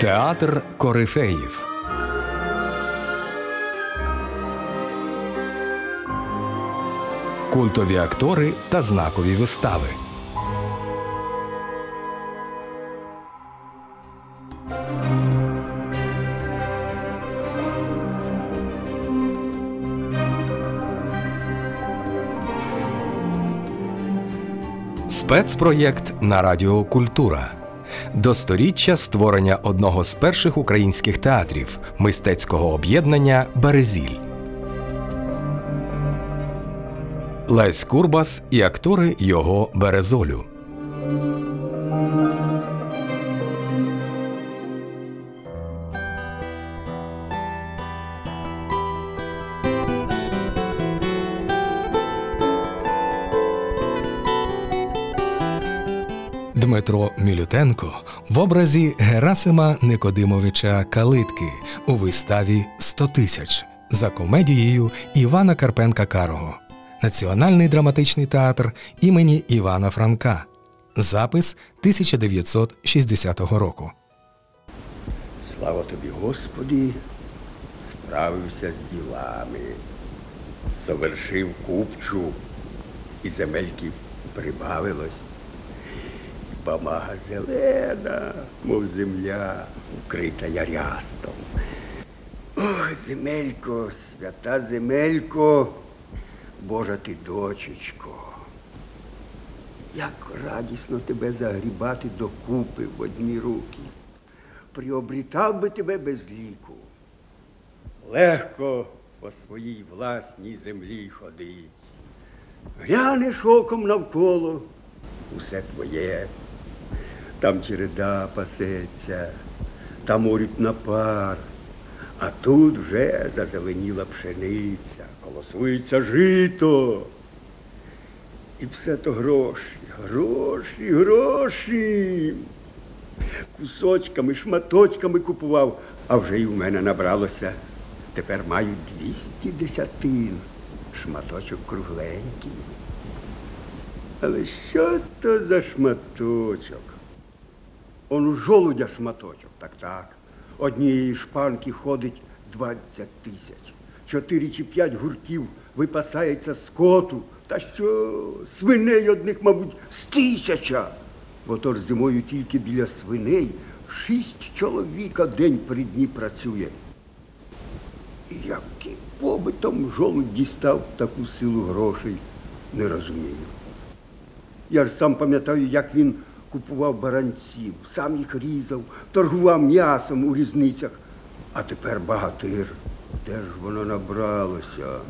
Театр корифеїв. Культові актори та знакові вистави. Спецпроєкт на Радіо Культура. До сторіччя створення одного з перших українських театрів мистецького об'єднання Березіль. Лесь Курбас і актори його Березолю. Дмитро Мілютенко в образі Герасима Никодимовича Калитки у виставі «100 тисяч за комедією Івана Карпенка Карого. Національний драматичний театр імені Івана Франка. Запис 1960 року. Слава тобі, Господі, справився з ділами, совершив купчу, і земельки прибавилось. І зелена, мов земля, укрита ярястом. Ох, земелько, свята земелько, Божа ти дочечко. Як радісно тебе загрібати докупи в одні руки. Приобрітав би тебе без ліку. Легко по своїй власній землі ходить. Глянеш оком навколо, усе твоє. Там череда пасеться, там орють на пар, а тут вже зазеленіла пшениця, колосується жито. І все то гроші, гроші, гроші. Кусочками, шматочками купував, а вже й у мене набралося. Тепер маю 200 десятин. Шматочок кругленький. Але що то за шматочок? Он у жолудя шматочок, так так. Однієї шпанки ходить 20 тисяч. Чотири чи п'ять гуртів випасається скоту. Та що свиней одних, мабуть, з тисяча. Бо то ж зимою тільки біля свиней шість чоловіка день при дні працює. І яким побитом жолудь дістав таку силу грошей, не розумію. Я ж сам пам'ятаю, як він купував баранців, сам їх різав, торгував м'ясом у різницях. А тепер багатир. Де ж воно набралося?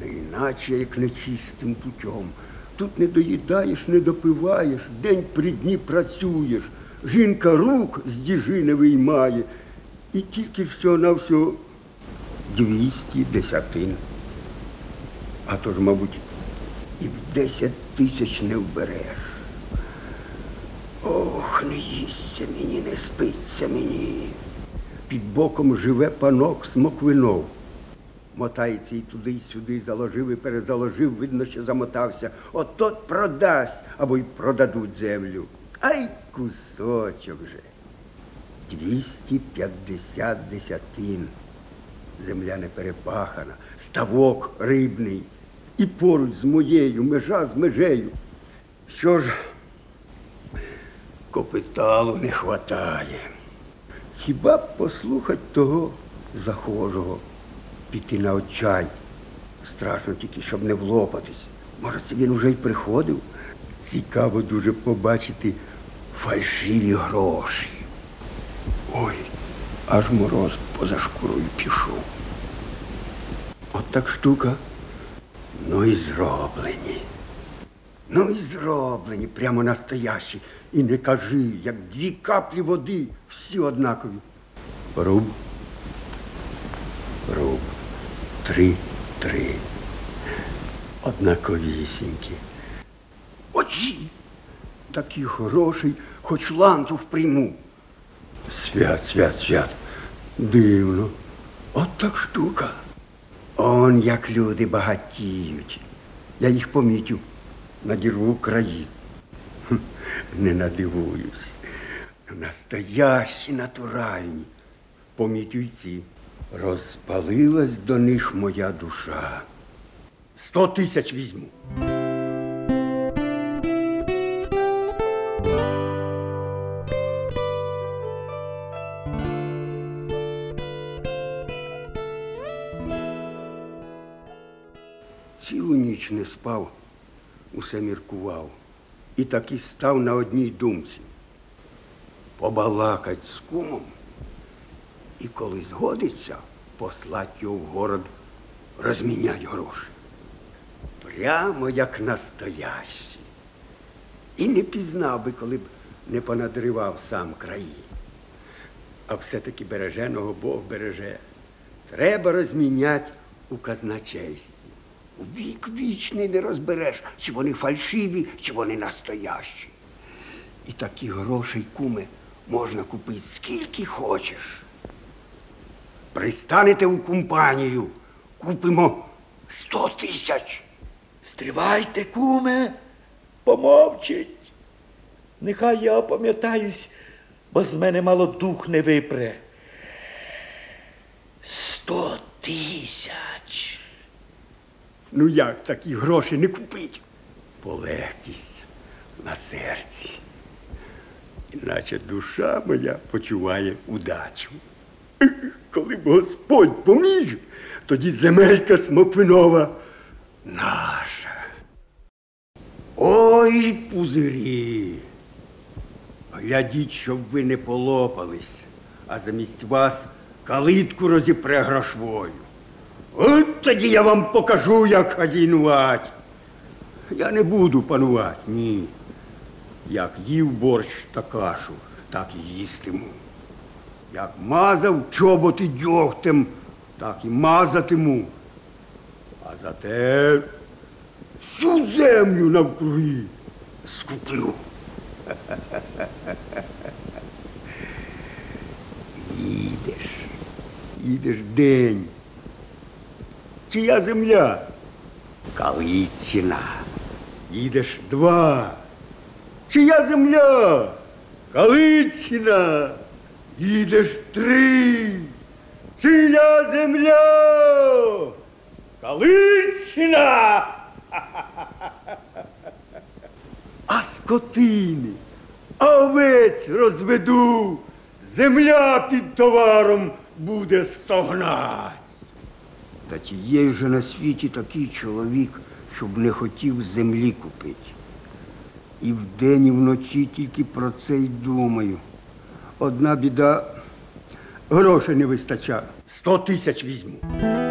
Не іначе, як нечистим путем. Тут не доїдаєш, не допиваєш, день при дні працюєш. Жінка рук з діжи не виймає. І тільки всього на всього двісті десятин. А то ж, мабуть, і в десять тисяч не вбереш. Ох, не їсться мені, не спиться мені. Під боком живе панок смоквинов. Мотається і туди, і сюди, заложив і перезаложив, видно, що замотався. От тот продасть або й продадуть землю. Ай кусочок же. 250 десятин. Земля не перепахана, ставок рибний. І поруч з моєю, межа з межею. Що ж, капіталу не хватає. Хіба б послухать того захожого, піти на очай. Страшно тільки, щоб не влопатись. Може, це він уже й приходив. Цікаво дуже побачити фальшиві гроші. Ой, аж мороз поза шкурою пішов. От так штука. Ну і зроблені. Ну і зроблені, прямо настоящі. І не кажи, як дві каплі води, всі однакові. Руб. Руб. Три, три. Однаковісінькі. Очі. Таких грошей хоч лантух прийму. Свят, свят, свят. Дивно. От так штука. Он як люди багатіють. Я їх помітю, надірву краї. Не надивуюсь. Настоящі натуральні помітюйці. Розпалилась до них моя душа. Сто тисяч візьму. Цілу ніч не спав, усе міркував. І так і став на одній думці. Побалакать з кумом і коли згодиться, послать його в город розмінять гроші. Прямо як настоящі. І не пізнав би, коли б не понадривав сам краї. А все-таки береженого Бог береже. Треба розміняти у казначействі. Вік вічний не розбереш, чи вони фальшиві, чи вони настоящі. І такі грошей, куме, можна купити скільки хочеш. Пристанете у компанію, купимо сто тисяч. Стривайте, куме, помовчить. Нехай я опам'ятаюсь, бо з мене мало дух не випре. Сто тисяч. Ну як такі гроші не купить? Полегкість на серці. Іначе душа моя почуває удачу. Коли б Господь поміг, тоді земелька смоквинова наша. Ой, пузирі. Глядіть, щоб ви не полопались, а замість вас калитку розіпре грошвою. От тоді я вам покажу, як хазінувати. Я не буду панувати, ні. Як їв борщ та кашу, так і їстиму. Як мазав чоботи дьогтем, так і мазатиму. А зате всю землю навкруги скуплю. Їдеш, їдеш день. Чия земля? Калитчина. Їдеш два. Чия земля? Калитчина. Їдеш три. Чия земля? Калитчина. А скотини, а овець розведу, земля під товаром буде стогнать. Та є вже на світі такий чоловік, щоб не хотів землі купити? І вдень, і вночі тільки про це й думаю. Одна біда, грошей не вистачає. Сто тисяч візьму.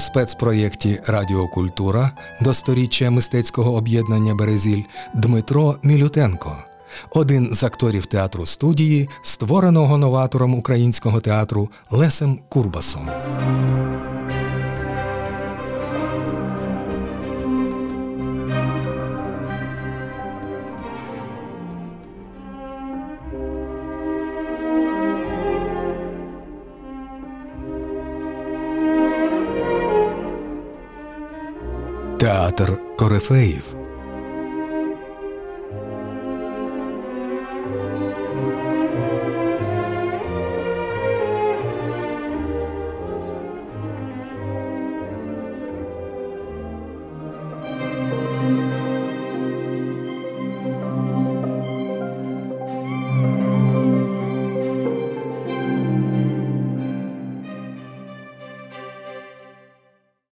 Спецпроєкті Радіокультура до сторіччя мистецького об'єднання Березіль Дмитро Мілютенко, один з акторів театру студії, створеного новатором українського театру Лесем Курбасом. Театр Корифеїв